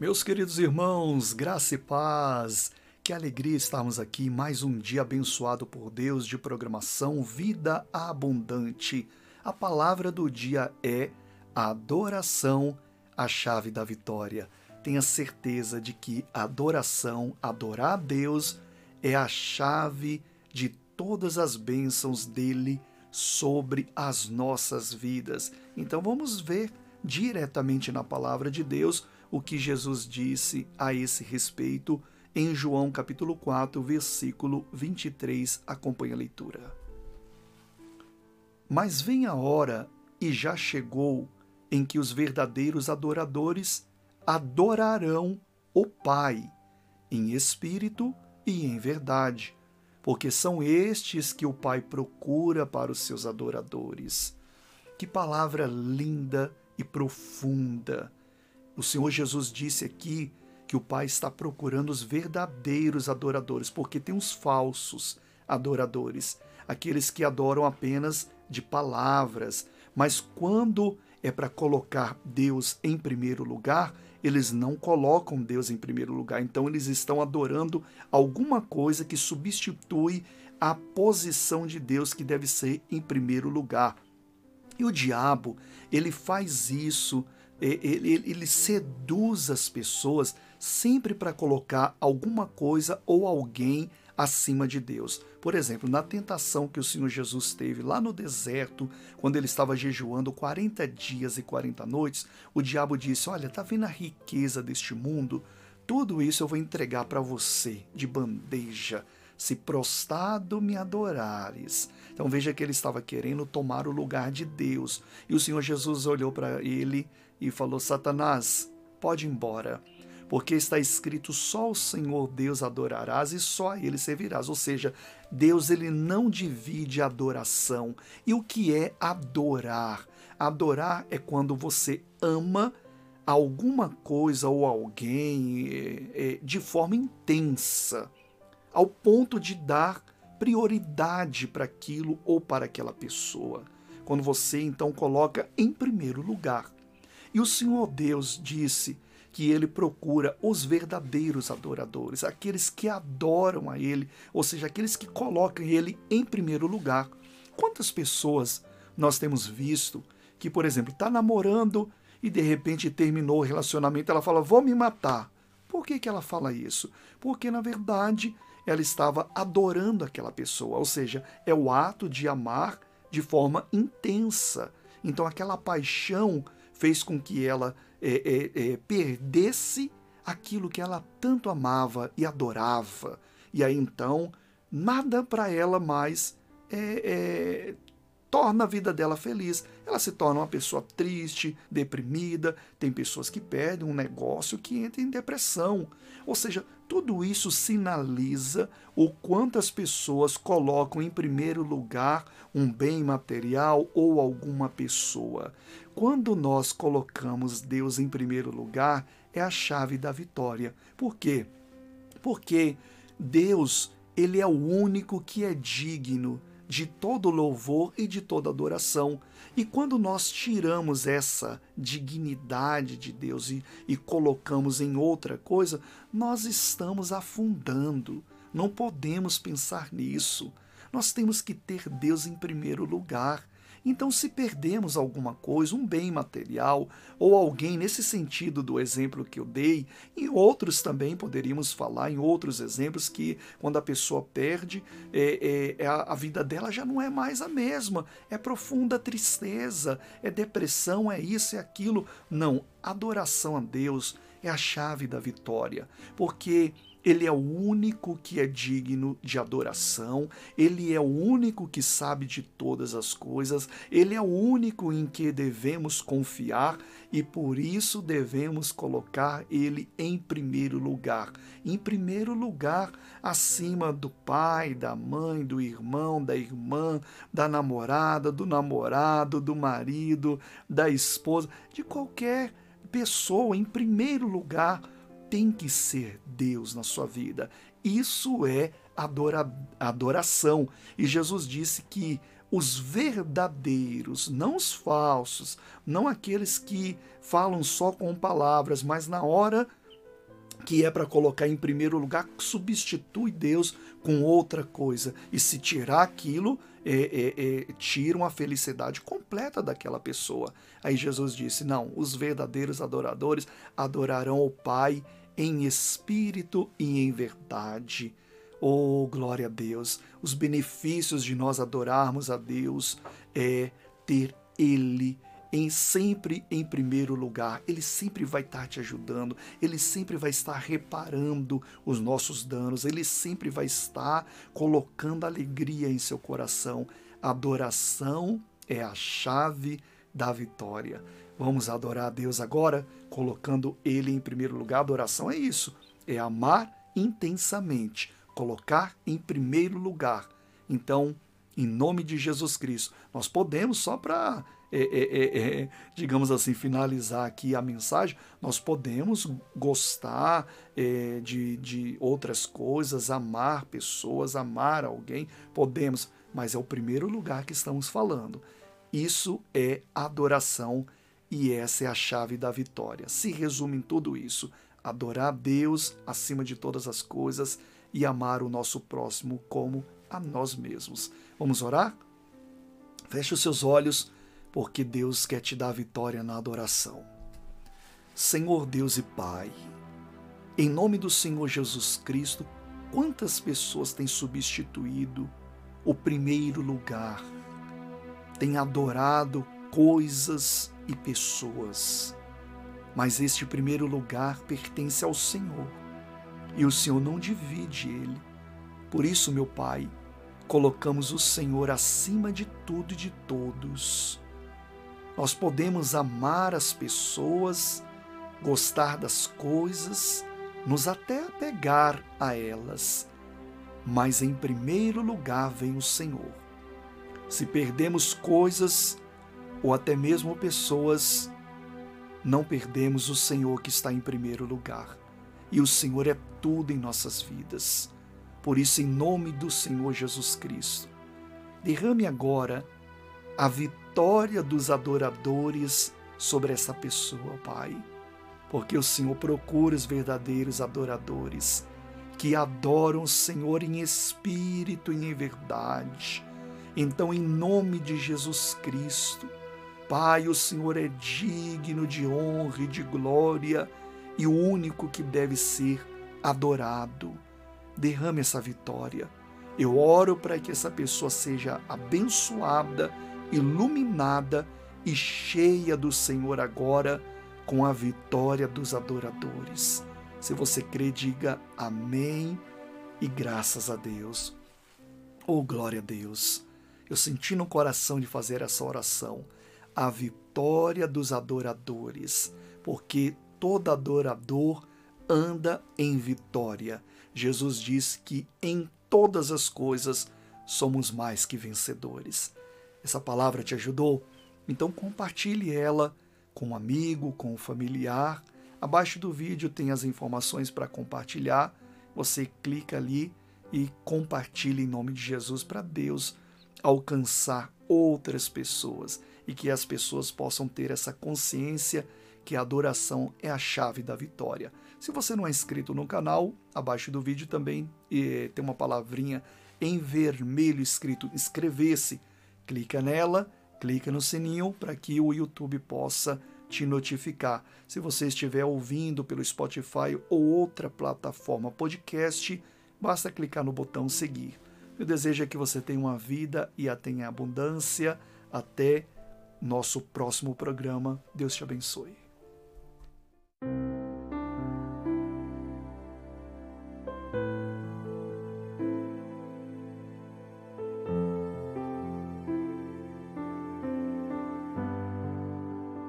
Meus queridos irmãos, graça e paz, que alegria estarmos aqui mais um dia abençoado por Deus de programação Vida Abundante. A palavra do dia é adoração, a chave da vitória. Tenha certeza de que adoração, adorar a Deus, é a chave de todas as bênçãos dele sobre as nossas vidas. Então vamos ver diretamente na palavra de Deus o que Jesus disse a esse respeito em João capítulo 4, versículo 23. Acompanhe a leitura. Mas vem a hora, e já chegou, em que os verdadeiros adoradores adorarão o Pai, em espírito e em verdade, porque são estes que o Pai procura para os seus adoradores. Que palavra linda e profunda! O Senhor Jesus disse aqui que o Pai está procurando os verdadeiros adoradores, porque tem os falsos adoradores, aqueles que adoram apenas de palavras, mas quando é para colocar Deus em primeiro lugar, eles não colocam Deus em primeiro lugar. Então eles estão adorando alguma coisa que substitui a posição de Deus que deve ser em primeiro lugar. E o diabo, ele faz isso ele, ele seduz as pessoas sempre para colocar alguma coisa ou alguém acima de Deus. Por exemplo, na tentação que o Senhor Jesus teve lá no deserto, quando ele estava jejuando 40 dias e 40 noites, o diabo disse: Olha, tá vendo a riqueza deste mundo? Tudo isso eu vou entregar para você de bandeja se prostrado me adorares. Então veja que ele estava querendo tomar o lugar de Deus. E o Senhor Jesus olhou para ele e falou: Satanás, pode ir embora, porque está escrito: só o Senhor Deus adorarás e só a ele servirás. Ou seja, Deus ele não divide adoração. E o que é adorar? Adorar é quando você ama alguma coisa ou alguém é, é, de forma intensa ao ponto de dar prioridade para aquilo ou para aquela pessoa. Quando você então coloca em primeiro lugar. E o Senhor Deus disse que ele procura os verdadeiros adoradores, aqueles que adoram a ele, ou seja, aqueles que colocam ele em primeiro lugar. Quantas pessoas nós temos visto que, por exemplo, está namorando e de repente terminou o relacionamento, ela fala: Vou me matar. Por que, que ela fala isso? Porque, na verdade, ela estava adorando aquela pessoa, ou seja, é o ato de amar de forma intensa. Então, aquela paixão fez com que ela é, é, é, perdesse aquilo que ela tanto amava e adorava. E aí então, nada para ela mais é, é torna a vida dela feliz. Ela se torna uma pessoa triste, deprimida. Tem pessoas que perdem um negócio que entram em depressão. Ou seja, tudo isso sinaliza o quanto as pessoas colocam em primeiro lugar um bem material ou alguma pessoa. Quando nós colocamos Deus em primeiro lugar, é a chave da vitória. Por quê? Porque Deus, ele é o único que é digno de todo louvor e de toda adoração. E quando nós tiramos essa dignidade de Deus e, e colocamos em outra coisa, nós estamos afundando. Não podemos pensar nisso. Nós temos que ter Deus em primeiro lugar. Então, se perdemos alguma coisa, um bem material, ou alguém nesse sentido do exemplo que eu dei, e outros também poderíamos falar em outros exemplos que quando a pessoa perde, é, é, é, a, a vida dela já não é mais a mesma, é profunda tristeza, é depressão, é isso, é aquilo. Não, adoração a Deus é a chave da vitória, porque ele é o único que é digno de adoração, ele é o único que sabe de todas as coisas, ele é o único em que devemos confiar e por isso devemos colocar ele em primeiro lugar. Em primeiro lugar, acima do pai, da mãe, do irmão, da irmã, da namorada, do namorado, do marido, da esposa, de qualquer pessoa, em primeiro lugar tem que ser Deus na sua vida. Isso é adora, adoração. E Jesus disse que os verdadeiros, não os falsos, não aqueles que falam só com palavras, mas na hora que é para colocar em primeiro lugar, substitui Deus com outra coisa. E se tirar aquilo, é, é, é, tiram a felicidade completa daquela pessoa. Aí Jesus disse: não, os verdadeiros adoradores adorarão o Pai em espírito e em verdade. Oh, glória a Deus! Os benefícios de nós adorarmos a Deus é ter Ele em sempre em primeiro lugar. Ele sempre vai estar te ajudando, ele sempre vai estar reparando os nossos danos, ele sempre vai estar colocando alegria em seu coração. Adoração é a chave da vitória. Vamos adorar a Deus agora, colocando Ele em primeiro lugar. Adoração é isso, é amar intensamente, colocar em primeiro lugar. Então, em nome de Jesus Cristo, nós podemos, só para é, é, é, é, digamos assim, finalizar aqui a mensagem, nós podemos gostar é, de, de outras coisas, amar pessoas, amar alguém, podemos, mas é o primeiro lugar que estamos falando. Isso é adoração e essa é a chave da vitória. Se resume em tudo isso: adorar a Deus acima de todas as coisas e amar o nosso próximo como a nós mesmos. Vamos orar? Feche os seus olhos porque Deus quer te dar vitória na adoração. Senhor Deus e Pai, em nome do Senhor Jesus Cristo, quantas pessoas têm substituído o primeiro lugar, têm adorado coisas e pessoas, mas este primeiro lugar pertence ao Senhor e o Senhor não divide ele. Por isso, meu Pai, colocamos o Senhor acima de tudo e de todos nós podemos amar as pessoas, gostar das coisas, nos até apegar a elas, mas em primeiro lugar vem o Senhor. Se perdemos coisas ou até mesmo pessoas, não perdemos o Senhor que está em primeiro lugar. E o Senhor é tudo em nossas vidas. Por isso, em nome do Senhor Jesus Cristo, derrame agora a vitória vitória dos adoradores sobre essa pessoa, Pai. Porque o Senhor procura os verdadeiros adoradores que adoram o Senhor em espírito e em verdade. Então, em nome de Jesus Cristo, Pai, o Senhor é digno de honra e de glória e o único que deve ser adorado. Derrame essa vitória. Eu oro para que essa pessoa seja abençoada iluminada e cheia do Senhor agora com a vitória dos adoradores. Se você crê, diga amém e graças a Deus. Oh, glória a Deus. Eu senti no coração de fazer essa oração. A vitória dos adoradores, porque todo adorador anda em vitória. Jesus diz que em todas as coisas somos mais que vencedores essa palavra te ajudou? Então compartilhe ela com um amigo, com um familiar. Abaixo do vídeo tem as informações para compartilhar. Você clica ali e compartilhe em nome de Jesus para Deus alcançar outras pessoas e que as pessoas possam ter essa consciência que a adoração é a chave da vitória. Se você não é inscrito no canal, abaixo do vídeo também tem uma palavrinha em vermelho escrito inscrever-se clica nela, clica no sininho para que o YouTube possa te notificar. Se você estiver ouvindo pelo Spotify ou outra plataforma podcast, basta clicar no botão seguir. Meu desejo é que você tenha uma vida e a tenha abundância. Até nosso próximo programa. Deus te abençoe.